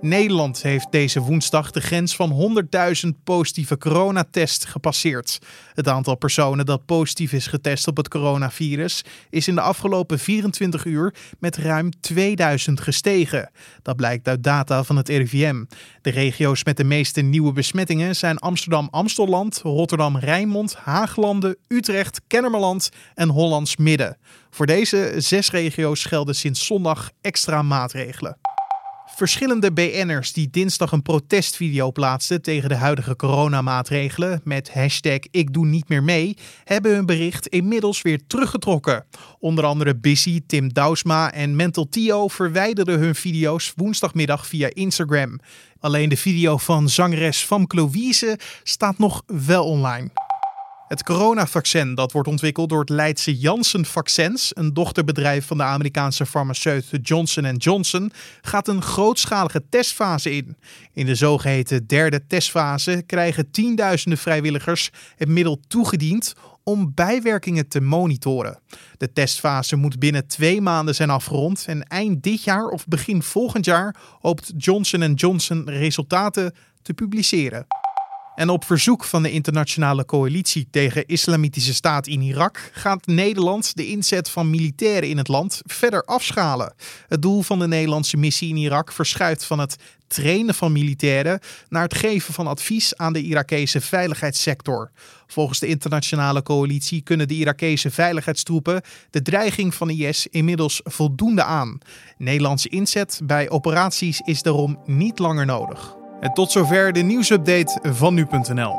Nederland heeft deze woensdag de grens van 100.000 positieve coronatests gepasseerd. Het aantal personen dat positief is getest op het coronavirus is in de afgelopen 24 uur met ruim 2000 gestegen. Dat blijkt uit data van het RIVM. De regio's met de meeste nieuwe besmettingen zijn Amsterdam-Amstelland, Rotterdam-Rijnmond, Haaglanden, Utrecht, Kennemerland en Hollands Midden. Voor deze zes regio's gelden sinds zondag extra maatregelen. Verschillende BN'ers die dinsdag een protestvideo plaatsten tegen de huidige coronamaatregelen met hashtag ik doe niet meer mee, hebben hun bericht inmiddels weer teruggetrokken. Onder andere Busy, Tim Douwsma en Mental Tio verwijderden hun video's woensdagmiddag via Instagram. Alleen de video van zangeres Famke Louise staat nog wel online. Het coronavaccin dat wordt ontwikkeld door het Leidse Janssen Vaccins, een dochterbedrijf van de Amerikaanse farmaceut Johnson Johnson, gaat een grootschalige testfase in. In de zogeheten derde testfase krijgen tienduizenden vrijwilligers het middel toegediend om bijwerkingen te monitoren. De testfase moet binnen twee maanden zijn afgerond en eind dit jaar of begin volgend jaar hoopt Johnson Johnson resultaten te publiceren. En op verzoek van de internationale coalitie tegen Islamitische Staat in Irak gaat Nederland de inzet van militairen in het land verder afschalen. Het doel van de Nederlandse missie in Irak verschuift van het trainen van militairen naar het geven van advies aan de Irakese veiligheidssector. Volgens de internationale coalitie kunnen de Irakese veiligheidstroepen de dreiging van IS inmiddels voldoende aan. Nederlandse inzet bij operaties is daarom niet langer nodig. En tot zover de nieuwsupdate van nu.nl.